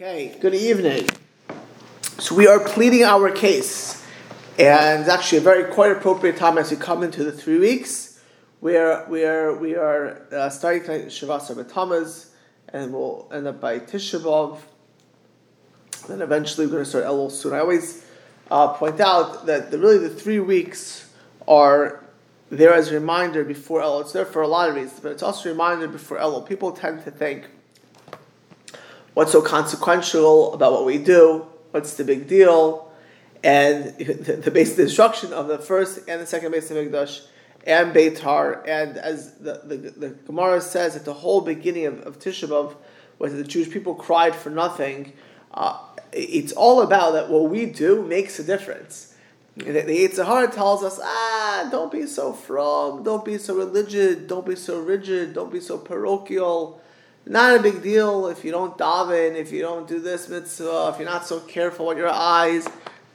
Okay, good evening. So we are pleading our case, and it's actually a very quite appropriate time as we come into the three weeks. Where we are we are uh, starting tonight Shavasar B'Tamaz, and we'll end up by Tisha. Then eventually we're going to start Elul soon. I always uh, point out that the, really the three weeks are there as a reminder before Elul. It's there for a lot of reasons, but it's also a reminder before Elul. People tend to think what's so consequential about what we do, what's the big deal, and the, the basic instruction of the first and the second base of Mikdash and Beitar, and as the, the, the Gemara says at the whole beginning of, of Tisha where the Jewish people cried for nothing, uh, it's all about that what we do makes a difference. The, the Yetzer Hara tells us, ah, don't be so from, don't be so religious, don't be so rigid, don't be so parochial not a big deal if you don't daven, if you don't do this mitzvah, if you're not so careful with your eyes.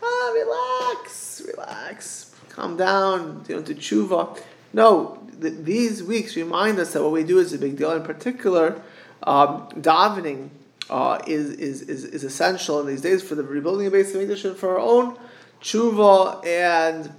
Ah, relax, relax, calm down, you know, do tshuva. No, th- these weeks remind us that what we do is a big deal. In particular, um, davening uh, is, is, is, is essential in these days for the rebuilding of Beis Hamikdash and for our own tshuva and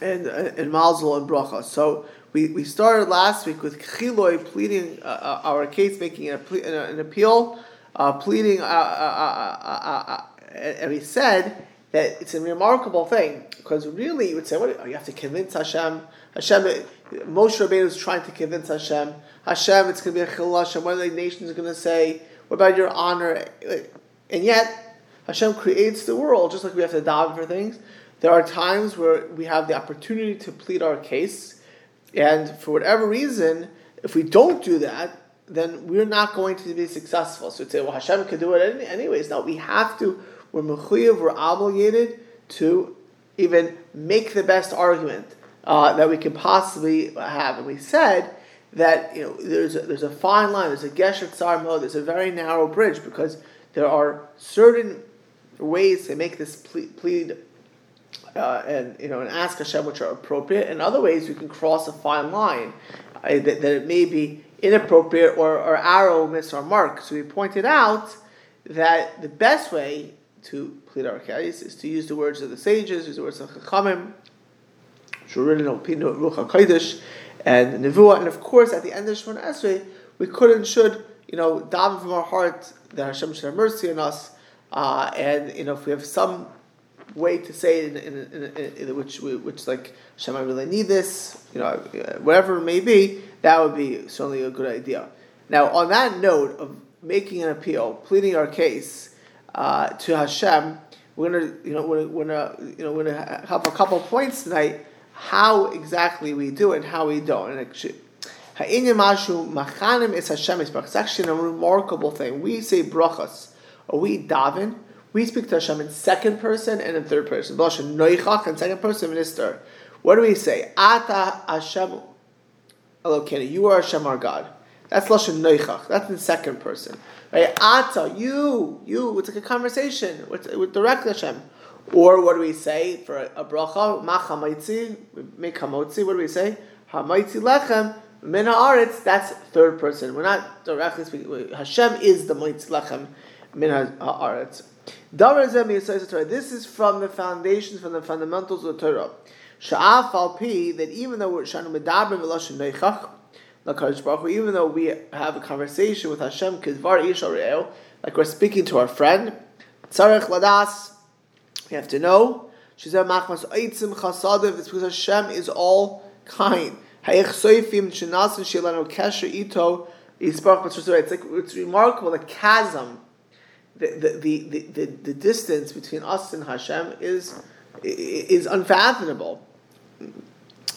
and and mazel and bracha. So we, we started last week with Chilui pleading uh, uh our case, making an, an appeal, uh, pleading, uh, uh, uh, and we said that it's a remarkable thing because really you would say, what you have to convince Hashem. Hashem, Moshe Rabbeinu is trying to convince Hashem. Hashem, it's going to be a chilul Hashem. What are the nations going to say? What about your honor? And yet, Hashem creates the world just like we have to daven for things. There are times where we have the opportunity to plead our case and for whatever reason, if we don't do that, then we're not going to be successful. So to say, well, Hashem could do it anyways. Now we have to, we're mechuyev, we're obligated to even make the best argument uh, that we can possibly have. And we said that you know there's a, there's a fine line, there's a gesher tzar there's a very narrow bridge because there are certain ways to make this plead uh, and you know and ask Hashem which are appropriate. In other ways, we can cross a fine line uh, that, that, it may be inappropriate or, or arrow miss our mark. So we pointed out that the best way to plead our case is to use the words of the sages, use the words of Chachamim, Ruach and Nevuah, and of course at the end of Shemon Esrei, we could and should you know daven from our heart that Hashem should have mercy on us, uh, and you know if we have some way to say it in, in, in, which which like Hashem, I really need this, you know, whatever it may be, that would be certainly a good idea. Now, on that note of making an appeal, pleading our case uh, to Hashem, we're gonna, you know, we're, we're gonna, you know, we're gonna have a couple points tonight how exactly we do it and how we don't. And actually, it's actually a remarkable thing. We say brachas, or we daven, we speak to Hashem in second person and in third person. B'lashon noichach and second person minister. What do we say? Ata Hashem Elokeinu. You are Hashem our God. That's lashon noichach. That's in second person. Right? Ata, you, you. It's like a conversation with, with direct Hashem. Or what do we say for a, a bracha? Ma. We make hamotzi. What do we say? Hamaitzi lechem. Min haaretz. That's third person. We're not directly speaking. Hashem is the maitzi lechem. Min haaretz. This is from the foundations, from the fundamentals of the Torah. Sha'af al pi, that even though we're shanu medabrim v'loshen neichach, even though we have a conversation with Hashem, kizvar ish like we're speaking to our friend, tzarech ladas, we have to know, shizeh machmas oitzim chasadev, it's because Hashem is all kind. Ha'ich soifim shenasin shilanu kesher ito, it's like, it's remarkable, the chasm the, the, the, the, distance between us and Hashem is, is unfathomable.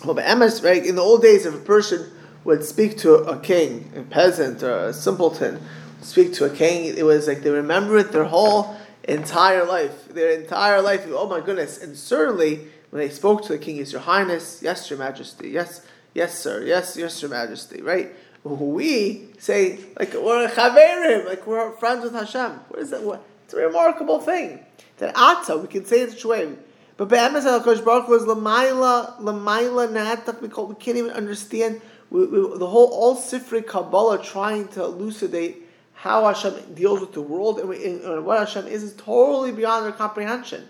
Right? In the old days, if a person would speak to a king, a peasant, or a simpleton, speak to a king, it was like they remember it their whole entire life. Their entire life, oh my goodness. And certainly, when they spoke to the king, is your highness, yes, your majesty, yes, yes, sir, yes, yes, your majesty, right? We say like we're chaverim, like we're friends with Hashem. What is that? It's a remarkable thing that atzah we can say it way. But be'emes Hakadosh Baruch was lamaila lamaila natak. We can't even understand we, we, the whole all Sifri Kabbalah trying to elucidate how Hashem deals with the world and, we, and what Hashem is is totally beyond our comprehension.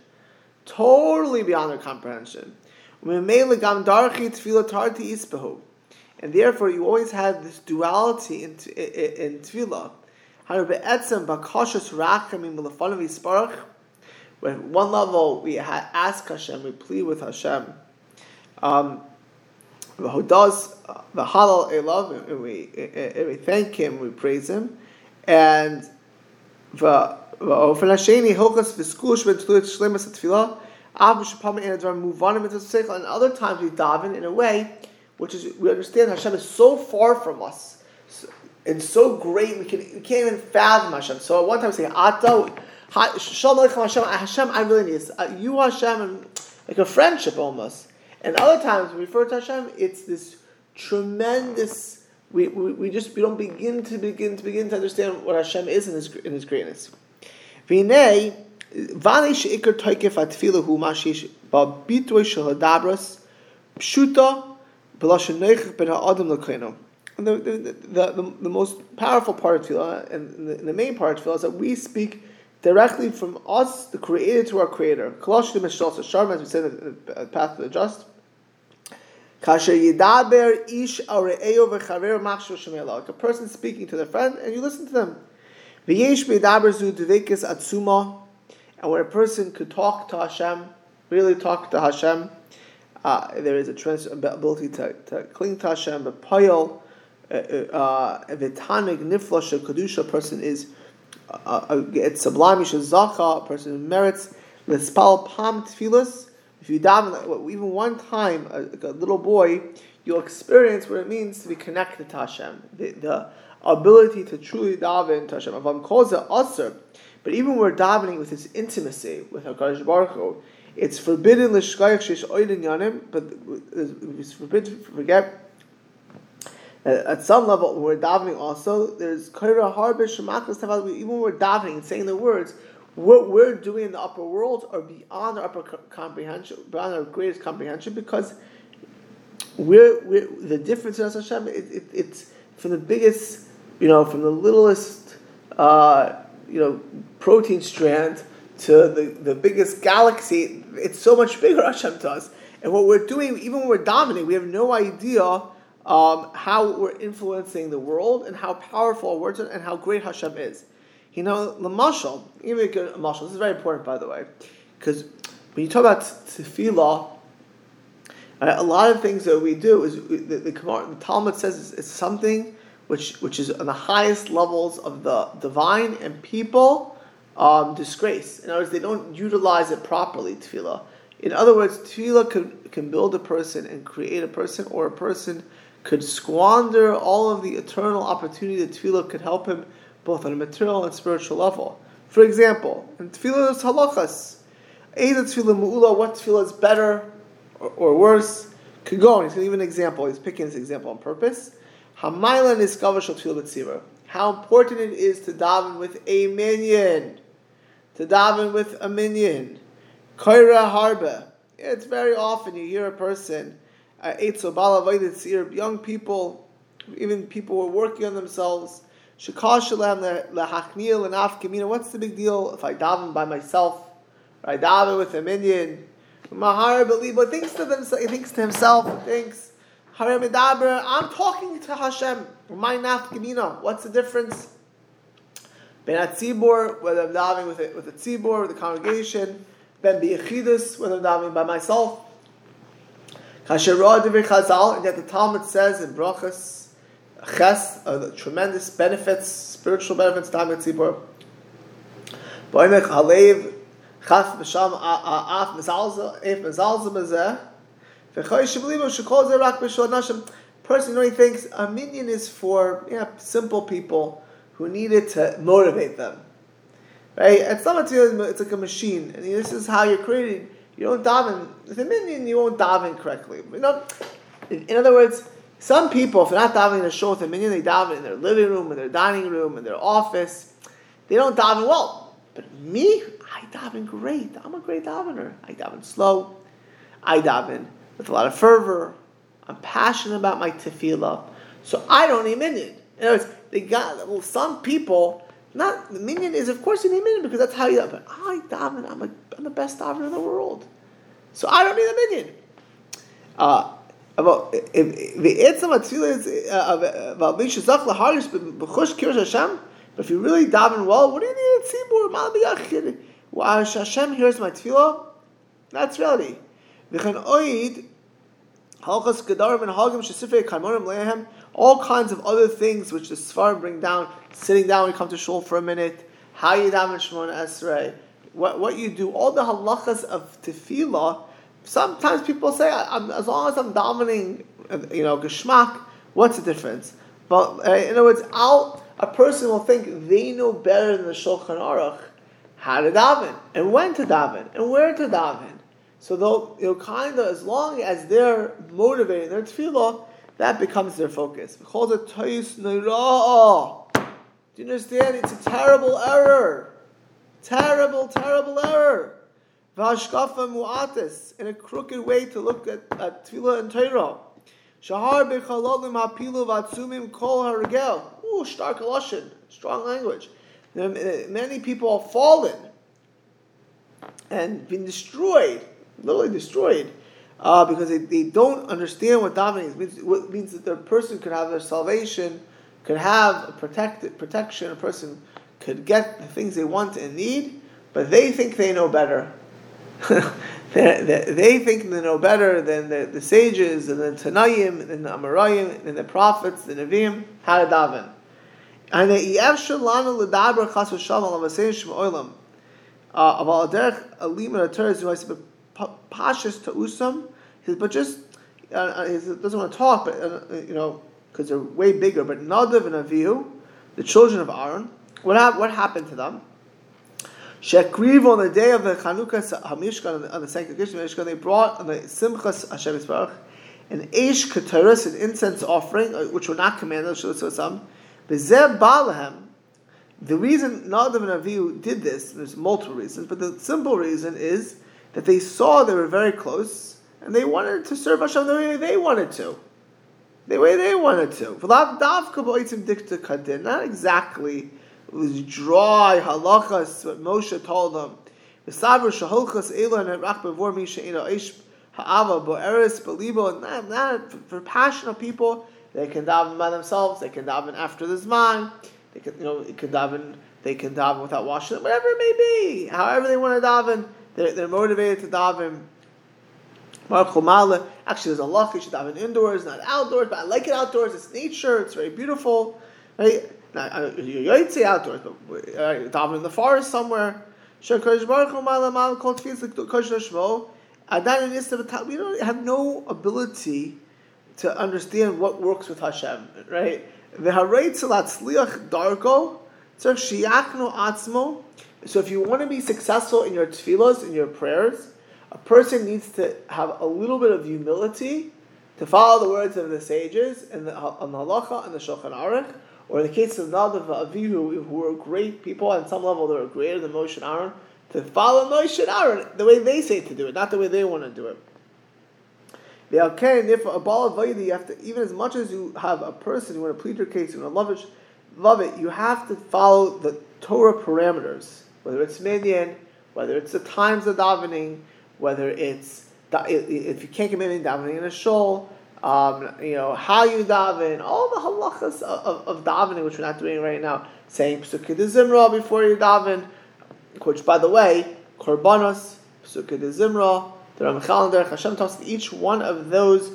Totally beyond our comprehension. And therefore, you always have this duality in, in, in tefillah. When one level we ask Hashem, we plead with Hashem. Um, does the halal elav, and we we thank him, we praise him, and the hasheni hilchas v'skush v'tluit shlemas tefillah. Av. And other times we daven in a way which is we understand Hashem is so far from us and so great we can we can't even fathom Hashem. So at one time we say Ata Shalom Hashem Hashem I really need this. Uh, you Hashem and like a friendship almost. And other times we refer to Hashem, it's this tremendous. We, we, we just we don't begin to begin to begin to understand what Hashem is in His in His greatness. V'nei v'anei sheikar toikef atfilah hu mashish ba'bitoy shel hadabras pshuta And the, the, the, the, most powerful part of tefillah, and the, the main part of tefillah, is that we speak directly from us, the Creator, to our Creator. Koloshim Meshal Sharm, as we said in the path of the just. Like a person speaking to their friend, and you listen to them. And when a person could talk to Hashem, really talk to Hashem, uh, there is a trans- ability to, to cling to Hashem, but payal, uh, uh, v'tanig nifla shekadusha, person is it's sublime, zacha, person who merits l'spal pam tefillas. If you daven even one time, a, a, little boy, you'll experience what it means to be connected to Hashem. The, the ability to truly daven to Hashem. Avam it aser, but even we're davening with this intimacy with Hakadosh Baruch Hu, it's forbidden l'shkayach sheish oidin yanim, but it's forbidden to forget at some level, when we're davening also, there's kaira harbe shemakas Even when we're davening and saying the words, what we're doing in the upper world are beyond our upper comprehension, beyond our greatest comprehension, because we're, we're the difference in us Hashem. It, it, it's from the biggest, you know, from the littlest, uh, you know, protein strand to the, the biggest galaxy. It's so much bigger Hashem to us. And what we're doing, even when we're dominating, we have no idea um, how we're influencing the world and how powerful our words are and how great Hashem is. You know, the mashal, even a mashal, this is very important by the way, because when you talk about tefillah, a lot of things that we do is the, the, the Talmud says it's, something which which is on the highest levels of the divine and people um, disgrace. In other words, they don't utilize it properly. Tefillah. In other words, tefillah can can build a person and create a person, or a person could squander all of the eternal opportunity that tefillah could help him both on a material and spiritual level. For example, in tefillah there's halachas. Either tefillah mu'ula, what tefillah is better or, or worse. Could go. He's going to give an example. He's picking this example on purpose. Hamaylan is tefillah. How important it is to daven with a minyan. To daven with a minyan. Kaira harba. It's very often you hear a person uh, young people, even people who are working on themselves. What's the big deal if I daven by myself? Or I daven with a minyan? Mahar but thinks to themself, he thinks to himself, thinks, I'm talking to Hashem. What's the difference? Ben tzibor, whether I'm davening with a, with a tzibor, with the congregation. Ben bi'echidus, whether I'm davening by myself. Kasherah Divrei Chazal, and yet the Talmud says in Brachas, Ches, uh, the tremendous benefits, spiritual benefits, Talmud Tzibur. Boimech Halev, Chaf Misham Af Mizalza Mezeh. Person, he thinks a minyan is for yeah, simple people who need it to motivate them. Right? It's not a, it's like a machine, and this is how you're created you don't daven. With a minyan, you won't daven correctly. You know, in, other words, some people, if they're not davening in a shul with a minyan, they daven in their living room, in their dining room, in their office. They don't daven well. But me, I daven great. I'm a great davener. I daven slow. I daven with a lot of fervor. I'm passionate about my tefillah. So I don't need minyan. In other words, they got well, some people. Not the minyan is of course you need minyan because that's how you. But I daven, I'm, a, I'm the best davener in the world, so I don't need a minyan. Uh, about if the etzam atfilah is about mishazach laharish b'chush kirish Hashem. But if you really daven well, what do you need a tzibur? Mal. Well, Hashem hears my tefillah. That's reality. V'chen oid halchas gedarim and hagim shesifei kaimonim lehem. All kinds of other things which the Sfarim bring down. Sitting down when you come to shul for a minute. How you daven Shemona Esrei. What, what you do, all the halachas of tefillah sometimes people say, as long as I'm dominating, you know, geschmack, what's the difference? But uh, in other words, I'll, a person will think they know better than the Shulchan Aruch how to daven, and when to daven, and where to daven. So they'll, you know, kind of, as long as they're motivating their tefillah, that becomes their focus. Do you understand? It's a terrible error. Terrible, terrible error. Mu'atis, in a crooked way to look at, at tefillah and Torah. Shahar b'chalolim hapilu v'atzumim kol hargel. Ooh, stark strong language. Uh, many people have fallen and been destroyed, literally destroyed, uh, because they, they don't understand what davening is. It means, it means that the person could have their salvation, could have a protected protection, a person could get the things they want and need, but they think they know better. they think they know better than the, the sages and the Tanayim and the Amarayim and the prophets, the Nevi'im, how to daven. And the Yevshel Lana Ledaber Chas V'Shalom Lavasein Shem Oilam uh, of Al Derech Alim and said Pashas to Usam, but just uh, he doesn't want to talk, but uh, you know because they're way bigger. But Nadav and Avihu, the children of Aaron, what ha- what happened to them? Shekriv on the day of the Chanukah Hamishkan on the sanctification of Mishkan, they brought on the Simchas Hashem Yisbarach an Eish Keteris, an incense offering, uh, which were not commanded. Bezeb Balahem, the reason Nadav and Avihu did this, there's multiple reasons, but the simple reason is that they saw they were very close, and they wanted to serve Hashem the way they wanted to. The way they wanted to. Not exactly it was dry halachas, what Moshe told them. Not, not for passionate people, they can daven by themselves. They can daven after the zman. They can, you know, it can daven. They can daven without washing it, whatever it may be. However they want to daven, they're, they're motivated to daven. Actually, there's a luck. You should daven indoors, not outdoors. But I like it outdoors. It's nature. It's very beautiful. Right? Now, you'd say outdoors, but uh, daven in the forest somewhere. We don't have no ability to understand what works with Hashem, right? So if you want to be successful in your tefillos, in your prayers, a person needs to have a little bit of humility to follow the words of the sages and the, the halacha and the shulchan aruch, or in the case of Nadav Avihu, who were great people, on some level they were greater than Moshe and Aaron, to follow Moshe and Aaron the way they say to do it, not the way they want to do it. The Alkain, therefore, a ball of Vaidi, you have to, even as much as you have a person, you want to plead your case, you want to love it, love it, you have to follow the Torah parameters, whether it's minyan, whether it's the times of davening, whether it's, if you can't get minyan, davening in a shul, um, you know, how you daven, all the halachas of, of, davening, which we're not doing right now, saying Pesukei Zimra before you daven, which, by the way, Korbanos, Pesukei Zimra, the Ramchal and Hashem talks each one of those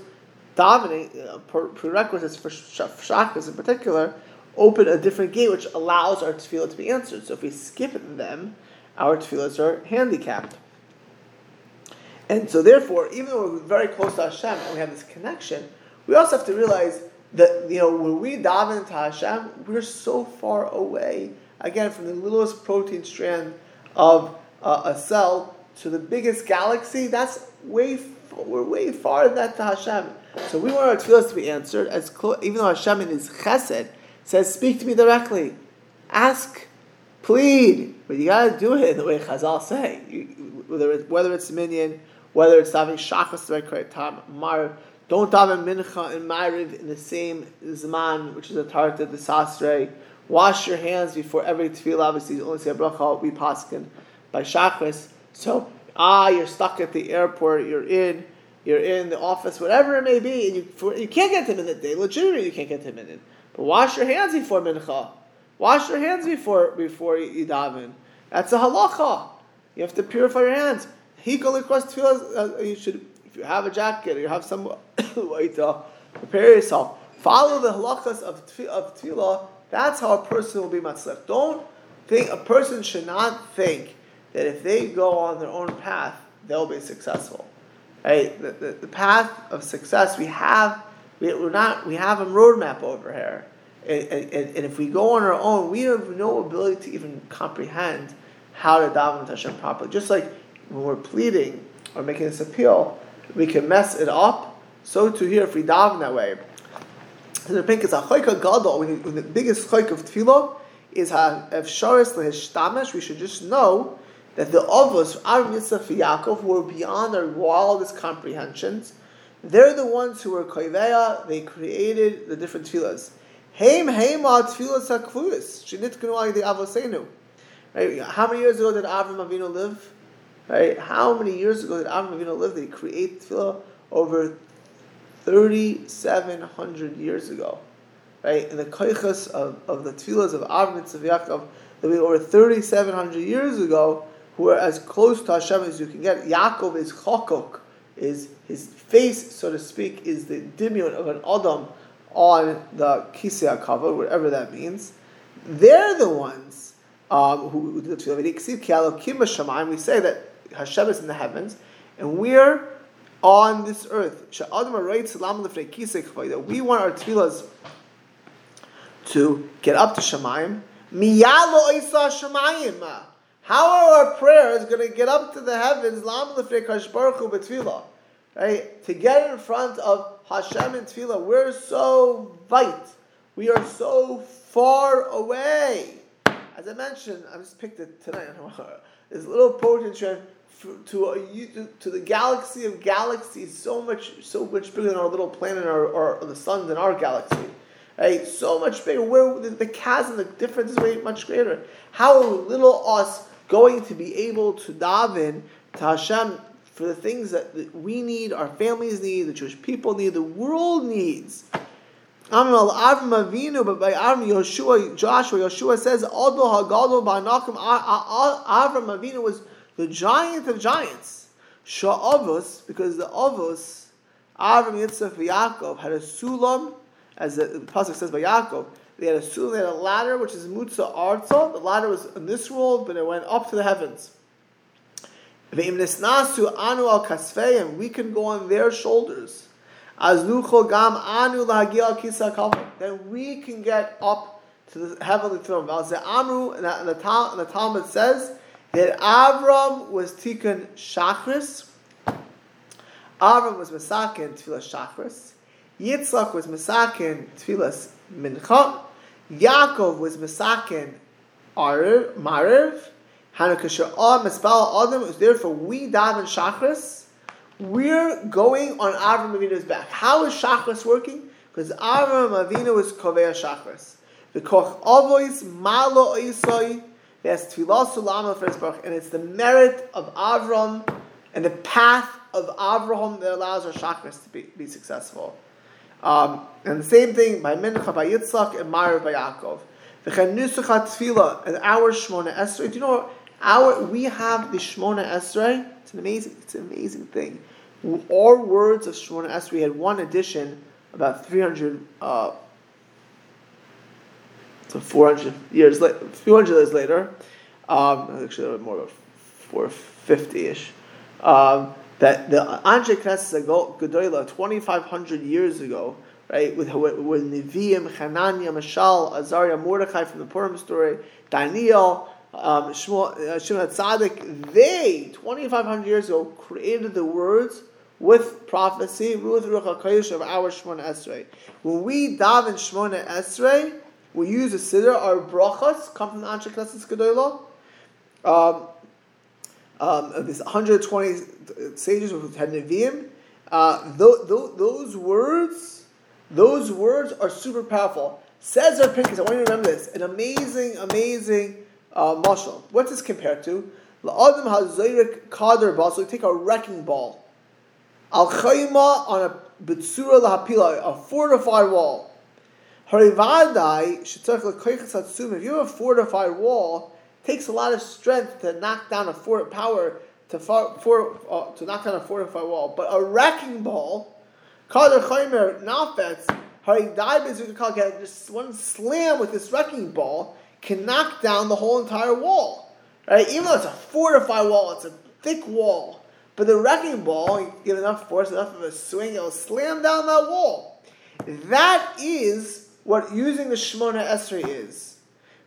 davening uh, prerequisites for Shakas in particular open a different gate which allows our tefillah to be answered. So if we skip them, our tefillahs are handicapped. And so, therefore, even though we're very close to Hashem and we have this connection, we also have to realize that you know when we dive into Hashem, we're so far away again from the littlest protein strand of uh, a cell to the biggest galaxy. That's way we're way far than that to Hashem. So we want our tefillahs to be answered as close, even though Hashem in His Chesed says, "Speak to me directly, ask, plead," but you got to do it in the way Chazal say. You, whether, it, whether it's minyan whether it's having shachas the right time, mar Don't daven mincha and ma'ariv in the same zman, which is a tarta the sasre. Wash your hands before every tefillah. Obviously, you only say a bracha. We paskin by shachris. So ah, you're stuck at the airport. You're in. You're in the office, whatever it may be, and you for, you can't get to minute day. Legitimately, you can't get to minute. But wash your hands before mincha. Wash your hands before before you daven. That's a halacha. You have to purify your hands. Hikol across tefillah. Uh, you should, if you have a jacket or you have some way to prepare yourself. Follow the halachas of of tefillah. That's how a person will be matzlech. Don't think a person should not think that if they go on their own path, they'll be successful. Right? The, the, the path of success we have, we, we're not, we have a roadmap over here. And, and, and, if we go on our own, we have no ability to even comprehend how to daven Hashem properly. Just like when we're pleading or making this appeal, we can mess it up. So too here, if we daven that way. And the pink is a chayka gadol. When the biggest chayk of tefillah is efsharis lehishtamesh. We should just know that the Avos, our Yitzchak Yaakov, who were beyond our wildest comprehensions, they're the ones who were koiveya, they created the different tefillahs. Heim heima tefillas hakvus, shenitkanu the avosenu. Right? How many years ago did Avram Avinu live? Right? How many years ago did Avram Avinu live? They he create tefillah? Over 3,700 years ago. Right? In the koichas of, of the tefillahs of Avram and of Yaakov, that we over 3,700 years ago, who are as close to Hashem as you can get. Yaakov is chokok, is his face, so to speak, is the dimion of an Adam on the kisei cover, whatever that means. They're the ones um, who do the tefillah. We say that Hashem is in the heavens, and we're on this earth. That we want our tefillahs to get up to Shemayim. Miyalo isa Shemayim. How are our prayers going to get up to the heavens? Lam Right? To get in front of Hashem in tefillah, we're so light. We are so far away. As I mentioned, I just picked it tonight. This little potency to, uh, a, to the galaxy of galaxies, so much, so much bigger than our little planet or, or the suns in our galaxy. Right? So much bigger. Where the, the chasm, the difference is way much greater. How little us going to be able to daven to Hashem for the things that we need, our families need, the Jewish people need, the world needs. Avram Avinu, but by Avram Yoshua, Joshua, Yoshua says, Avram Avinu was the giant of giants. Sha'avos, because the Avos, Avram Yitzchak Yaakov had a sulam, as the, the pasuk says by Yaakov, they had a sulam, they had a ladder, which is Mutza Arza. The ladder was in this world, but it went up to the heavens. Nasu anu al kasfeim, we can go on their shoulders. As gam anu lahagil kisa Then we can get up to the heavenly throne. Amru, and the, Talmud says that Avram was tikkun shachris. Avram was masakin tefillah shachris. Yitzchak was masakin tefillas mincha. Yaakov was masakin mariv. Hanukasha'ah mispal adam is therefore we daven shachris. We're going on Avram Avinu's back. How is shachris working? Because Avram Avinu is kovei shachris. The koch avois malo oisoi. There's tefillah sulam first baruch, and it's the merit of Avram and the path of Avram that allows our chakras to be, be successful. Um, and the same thing by Mincha, by Yitzchak, and Mar by Yaakov. V'chen nusachat tefillah, and our Shmona Esrei. Do you know our we have the Shmona Esrei? It's an amazing, it's an amazing thing. Our words of Shmona Esrei had one edition about 300, uh, so 400 years, later, 400 years later. Um, actually, more about 450 ish. Um, that the Anshe Knesset Gedola 2,500 years ago, right, with, with Nevi'im, Hananiah, Mishael, Azariah, Mordechai from the Purim story, Daniel, um, Shimon uh, Tzaddik, they, 2,500 years ago, created the words with prophecy, with Ruach of our Shemona Esrei. When we daven Shemona Esrei, we use a siddur, our brachas come from the Anshe Knesset Gedola. Um, um, this 120 sages had Nevi'im, uh, th- th- those words, those words are super powerful. Says our Pinkus, I want you to remember this, an amazing, amazing uh, mashal. What's this compared to? La'adam hazoirik kader ball, so you take a wrecking ball. Al chayma on a bitsura lahapila, a fortified wall. Harivadai, shetzarch l'koichas hatsum, if you have a fortified wall, takes a lot of strength to knock down a fort power to for, for uh, to knock down a fortified wall. But a wrecking ball, kader chaymer nafetz, haridai bezukakal, just one slam with this wrecking ball can knock down the whole entire wall. Right? Even though it's a fortified wall, it's a thick wall. But the wrecking ball, you give enough force, enough of a swing, it'll slam down that wall. That is what using the Shemona Esrei is.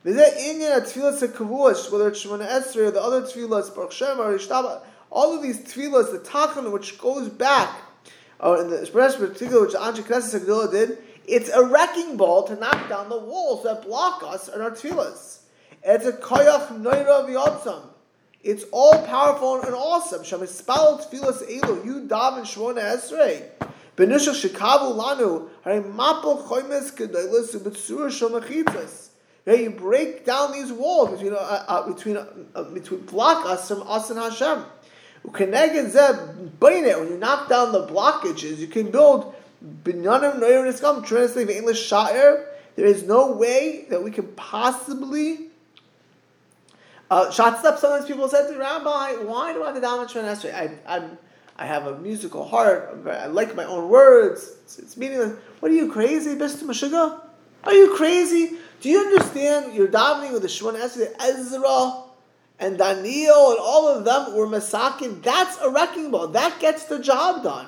Whether it's Shemona Esrei or the other tefillas, Baruch Shem or all of these tefillas, the Tachan, which goes back, or in the Shemona particular, which Anshei Knesset Agdila did, it's a wrecking ball to knock down the walls that block us and our tefillas. It's a koyach noira v'yotzam. It's all powerful and awesome. Shamispal tefillas elu, you daven shmona esrei. Benushach shikavu lanu, hari mapel choymes kedoilis ubetzur shomachitzas. You break down these walls between uh, uh, between uh, between block us from us and Hashem. When you knock down the blockages, you can build English. There is no way that we can possibly uh, shot step. Sometimes people said to Rabbi, "Why do I have to Shemona I, I'm, I have a musical heart. I like my own words. It's, it's meaningless. What are you crazy, Mr. Mashiga? Are you crazy? Do you understand? You're davening with the Shemona Esrei, Ezra and Daniel and all of them were masakin. That's a wrecking ball. That gets the job done.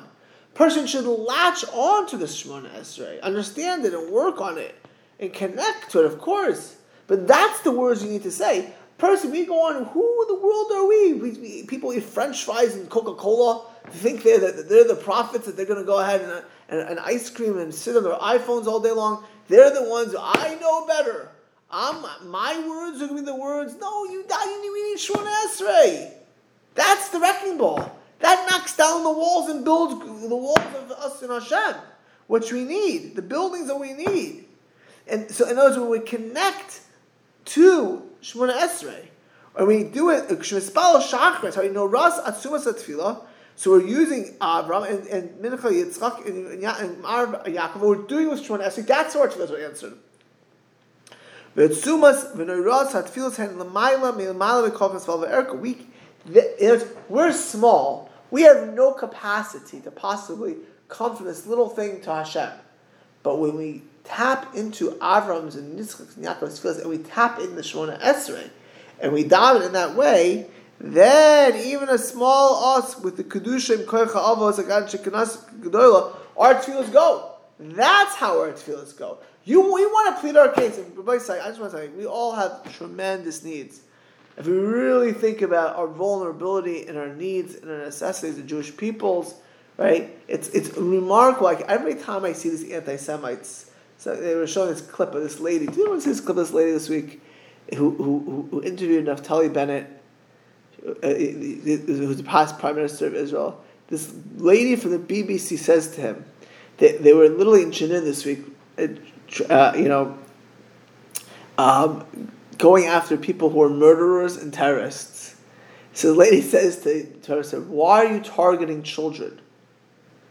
Person should latch on to the Shemona Esrei, understand it, and work on it, and connect to it, of course. But that's the words you need to say person, we go on, who in the world are we? we, we people eat French fries and Coca Cola, think they're the, they're the prophets that they're going to go ahead and, and, and, ice cream and sit on their iPhones all day long. They're the ones I know better. I'm, my words are going to be the words. No, you die, you need Shemona Esrei. That's the wrecking ball. That knocks down the walls and builds the walls of us in Hashem, which we need, the buildings that we need. And so, in other words, when we connect to Shemona Esrei. When we do it, Shemispal Shachris, how you know Ras Atsumas Atfila, so we're using Avram and, and Mincha Yitzchak and, and, and Yaakov, we're doing with Shemona Esrei, that's our tefillah answered. We, we're small. We have no capacity to possibly come from this little thing to Hashem. But when we tap into Avram's and Yitzchak's and Yaakov's tefillas, and we tap in the Shemona Esrei, and we daven in that way, then even a small us with the Kedushim Koicha Avos Agan Shekanas Gedola, our tefillas go. That's how our tefillas go. You, we want to plead our case. And I just want to say, we all have tremendous needs. If we really think about our vulnerability and our needs and our necessities, the Jewish peoples, right? It's it's remarkable. Like every time I see these anti-Semites, so they were showing this clip of this lady. Do you want to see this clip of this lady this week who, who, who interviewed Naftali Bennett, who's the past prime minister of Israel? This lady from the BBC says to him, they, they were literally in Jenin this week, uh, uh, you know, um, going after people who are murderers and terrorists. So the lady says to, to her, why are you targeting children?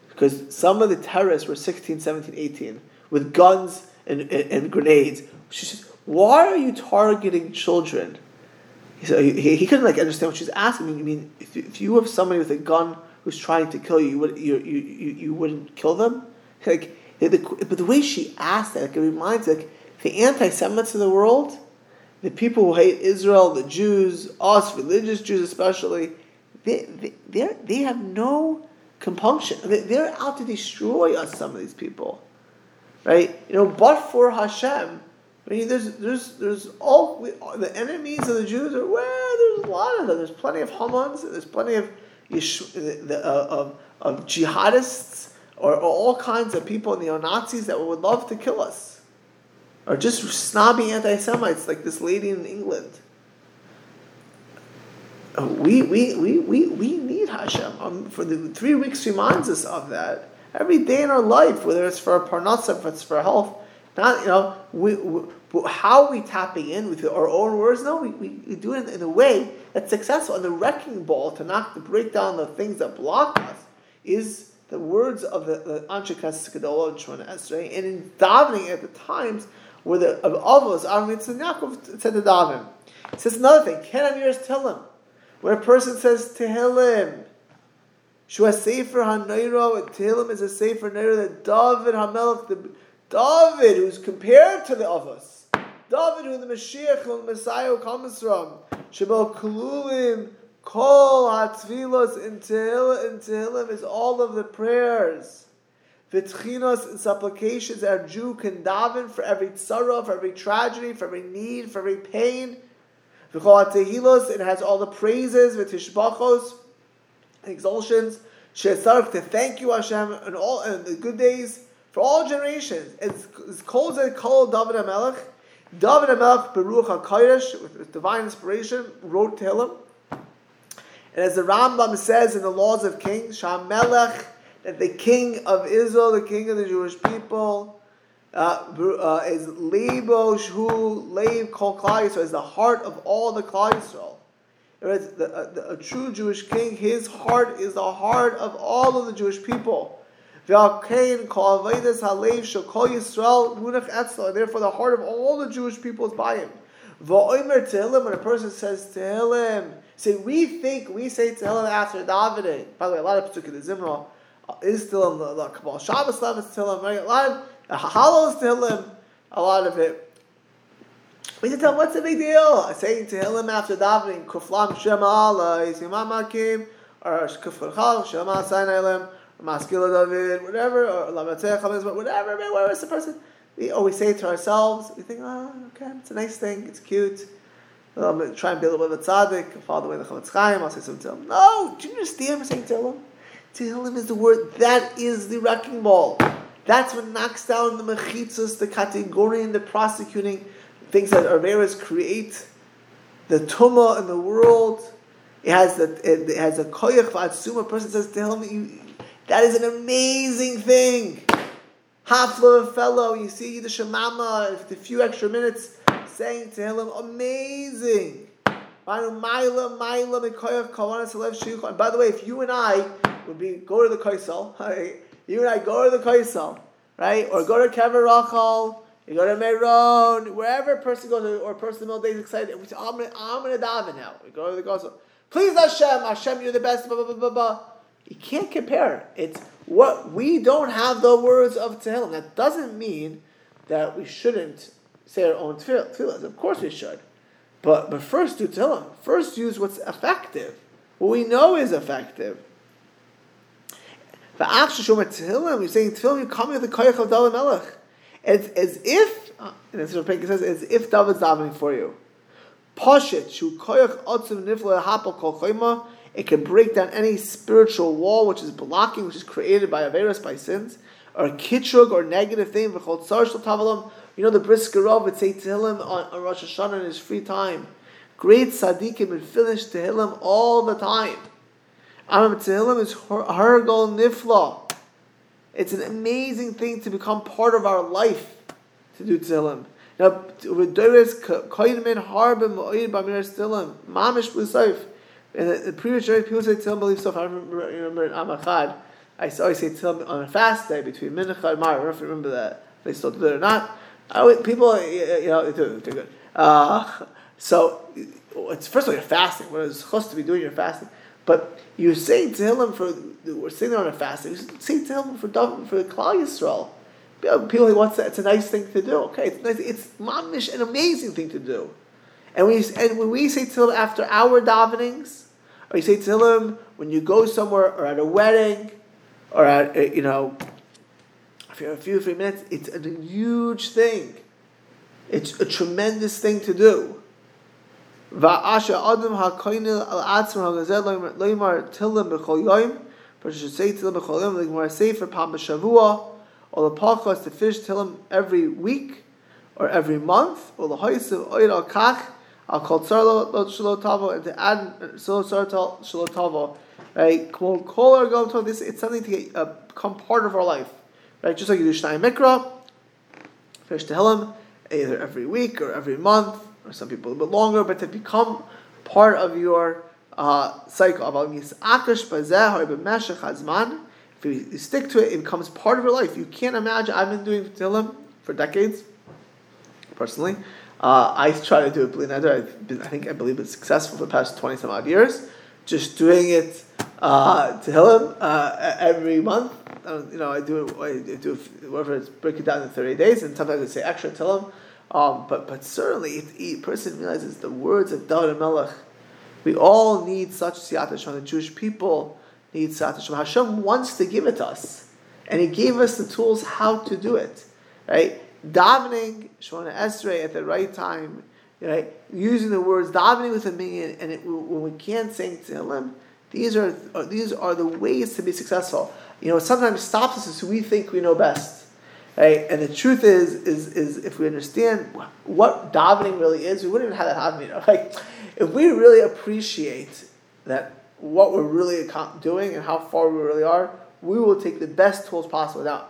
Because some of the terrorists were 16, 17, 18 with guns and, and, and grenades. She says, "Why are you targeting children?" So he, he couldn't like understand what she's asking. I mean, if you, if you have somebody with a gun who's trying to kill you, you would you, you, you wouldn't kill them? Like, the, but the way she asked that, like, it reminds like the anti-Semites of the world, the people who hate Israel, the Jews, us religious Jews especially, they they they have no compunction. They're out to destroy us. Some of these people right? You know, but for Hashem, I mean, there's there's there's all the enemies of the Jews are well. There's a lot of them. There's plenty of Hamans. There's plenty of the, uh, of, of jihadists or, or, all kinds of people, neo Nazis that would love to kill us, or just snobby anti-Semites like this lady in England. we, we, we, we, we need Hashem. Um, for the three weeks reminds us of that. Every day in our life, whether it's for parnasa, if it's for health, not you know, we, we how are we tapping in with our own words? No, we, we, we do it in, a way that's successful. And the wrecking ball to knock to break down the things that block us is the words of the, the Anshe Kadola and Shemona Esrei, and in davening at the times where the of Avos, Aaron and Yaakov said to daven. It says another thing, Ken Amirs Tehillim. When a person says Tehillim, Shua Sefer HaNeiro, Tehillim is a Sefer Neiro that David HaMelech, the David, who's compared to the Avos, David, who the Mashiach, who the Messiah comes from, Shabbat Kululim, Kol HaTvilos in Tehillim is all of the prayers. Vitchinos and supplications our Jew can daven for every sorrow, for every tragedy, for every need, for every pain. V'chol HaTehilos, it has all the praises, V'tishbachos, exaltations. She'esarach to thank you, Hashem, and all and the good days for all generations. It's, called a call David HaMelech. David HaMelech, Beruch HaKadosh, with divine inspiration, wrote Tehillim. And as the Rambam says in the Laws of Kings, Shamelech, that the king of Israel, the king of the Jewish people, uh, uh, is Lebo Shu Leib Kol Klal Yisrael, is the heart of all the Klal Yisrael. The, uh, the, a true Jewish king, his heart is the heart of all of the Jewish people. Therefore, the heart of all the Jewish people is by him. When a person says Tehillim, say we think we say Tehillim after davening. By the way, a lot of Pesukah the Zimra uh, is still in the, the Kabbalah Shabbos Lam is Tehillim. Right? A lot of the Halal Tehillim. A lot of it. We to tell him what's the big deal. Saying Tehillim after davening, Kuflam Shema Allah, Yisimam Hakim, or Kufchal Shema Sinai Maskila David, whatever, or Lamatech, whatever, whatever is the person. We always say to ourselves, we think, oh, okay, it's a nice thing, it's cute. I'm going to try and build a little bit of a tzaddik, follow the way the Chofetz Chaim, I'll say something to him. No, do you understand what I'm saying Tehillim? Tehillim is the word, that is the wrecking ball. That's what knocks down the mechitzas, the category, the prosecuting things that Arveras create, the tumah in the world. It has the it has a koyach v'atzuma. A person says Tehillim, you, that is an amazing thing. Hafla fellow, you see the Shemama, a few extra minutes saying to him, amazing. By the way, if you and I would be go to the Kaisel, you and I go to the Kaisel, right? Or go to Kever Rachel, you go to Meron, wherever a person goes, or a person in the middle days excited, I'm gonna, I'm gonna daven now. We go to the Kaisel. Please Hashem, Hashem, you're the best, blah, blah, blah, blah, blah. You can't compare. It's what we don't have the words of Tehillim. That doesn't mean that we shouldn't say our own tefillahs. Of course we should. But, but first do Tehillim. First use what's effective. What we know is effective. But after Shomer Tehillim, you're saying Tehillim, you're coming with the koyach of David Melech. It's as if, uh, and as Rabbi says, as if David's davening for you. Pashit, shu koyach otzim kol it can break down any spiritual wall which is blocking, which is created by Averis, by sins, or kitrug, or negative thing, you know the Briskerov would say Tehillim on, on Rosh Hashanah in his free time. Great tzaddikim would finish Tehillim all the time. Amam Tehillim is Hargal Nifla. It's an amazing thing to become part of our life to do Tehillim. Now, with Doris Koyinmin Harbim Oid Bamir Tehillim, Mamish Blusayf. In the, the previous generation, people say Tehillim believe stuff. I remember, I remember in Amachad, I always say Tehillim on a fast day between Mincha and Mar. I don't know if you remember that. They still do it or not. I, always, people, you know, they're, they're good. Uh, so, it's first of all, you're fasting. it's supposed to be doing, you're fasting. But you're saying Tehillim for, we're sitting there on a fasting, you're saying Tehillim for, for the Klal Yisrael. People think, what's that? It's a nice thing to do. Okay, it's nice. It's mamish, an amazing thing to do. And, we, and when we say Tehillim after our davenings, or you say Tehillim when you go somewhere or at a wedding or at, uh, you know, for a few, few minutes, it's a huge thing. It's a tremendous thing to do. Va'asha adam ha'koinil al atzma ha'gazet loymar tillim b'chol yoim. But should say tillim b'chol yoim, like more say for pam b'shavua, or the pachas to fish tillim every week or every month, or the hois of oil al kach, I'll call Tsar Shalotavo and to add Shalotavo, right? Kol go to this. It's something to get, uh, become part of our life, right? Just like you do Shnai Mikra, finish Tehillim, either every week or every month, or some people a little bit longer, but to become part of your uh, cycle. If you stick to it, it becomes part of your life. You can't imagine. I've been doing Tehillim for decades, personally. Uh, I try to do it bli neder. I've been, I think I believe it's successful for the past twenty some odd years. Just doing it uh, Tehillim uh, every month. Uh, you know, I do it. I do it, whatever it's break it down in thirty days, and sometimes I say extra Tehillim. Um, but but certainly, if the person realizes the words of David Melech, we all need such siyat The Jewish people need siyat Hashem wants to give it to us, and He gave us the tools how to do it. Right davening Shemona Esrei at the right time, right? Using the words davening with a minyan, and it, when we can't sing Tehillim, these are these are the ways to be successful. You know, sometimes stops us is we think we know best, right? And the truth is, is is if we understand what davening really is, we wouldn't even have that know, like if we really appreciate that what we're really doing and how far we really are, we will take the best tools possible. Now,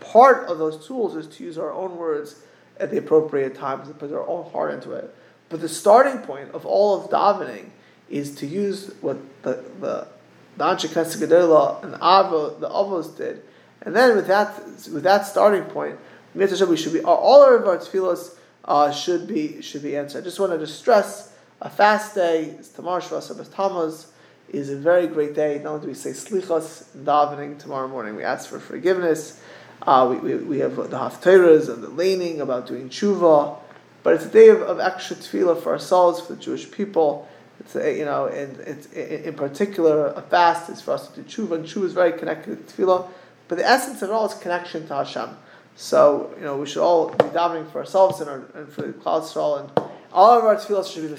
part of those tools is to use our own words at the appropriate times and put our own heart into it. But the starting point of all of davening is to use what the the the Anshe Knesset and Avo, the Avos did, and then with that with that starting point, we should be all our tefillos uh, should be should be answered. I just wanted to stress a fast day is Tamar Shvas Tammuz is a very great day. Not only do we say slichos davening tomorrow morning, we ask for forgiveness. Uh, we, we, we, have the haftarahs and the laning about doing tshuva, but it's a day of, of extra tefillah for ourselves, for the Jewish people. It's a, you know, and it's in, particular a fast is for us to do tshuva, and tshuva is very connected to tefillah. But the essence of it all is connection to Hashem. So you know, we should all be davening for ourselves and, our, and for the Yisrael, and all of our tefillah should be the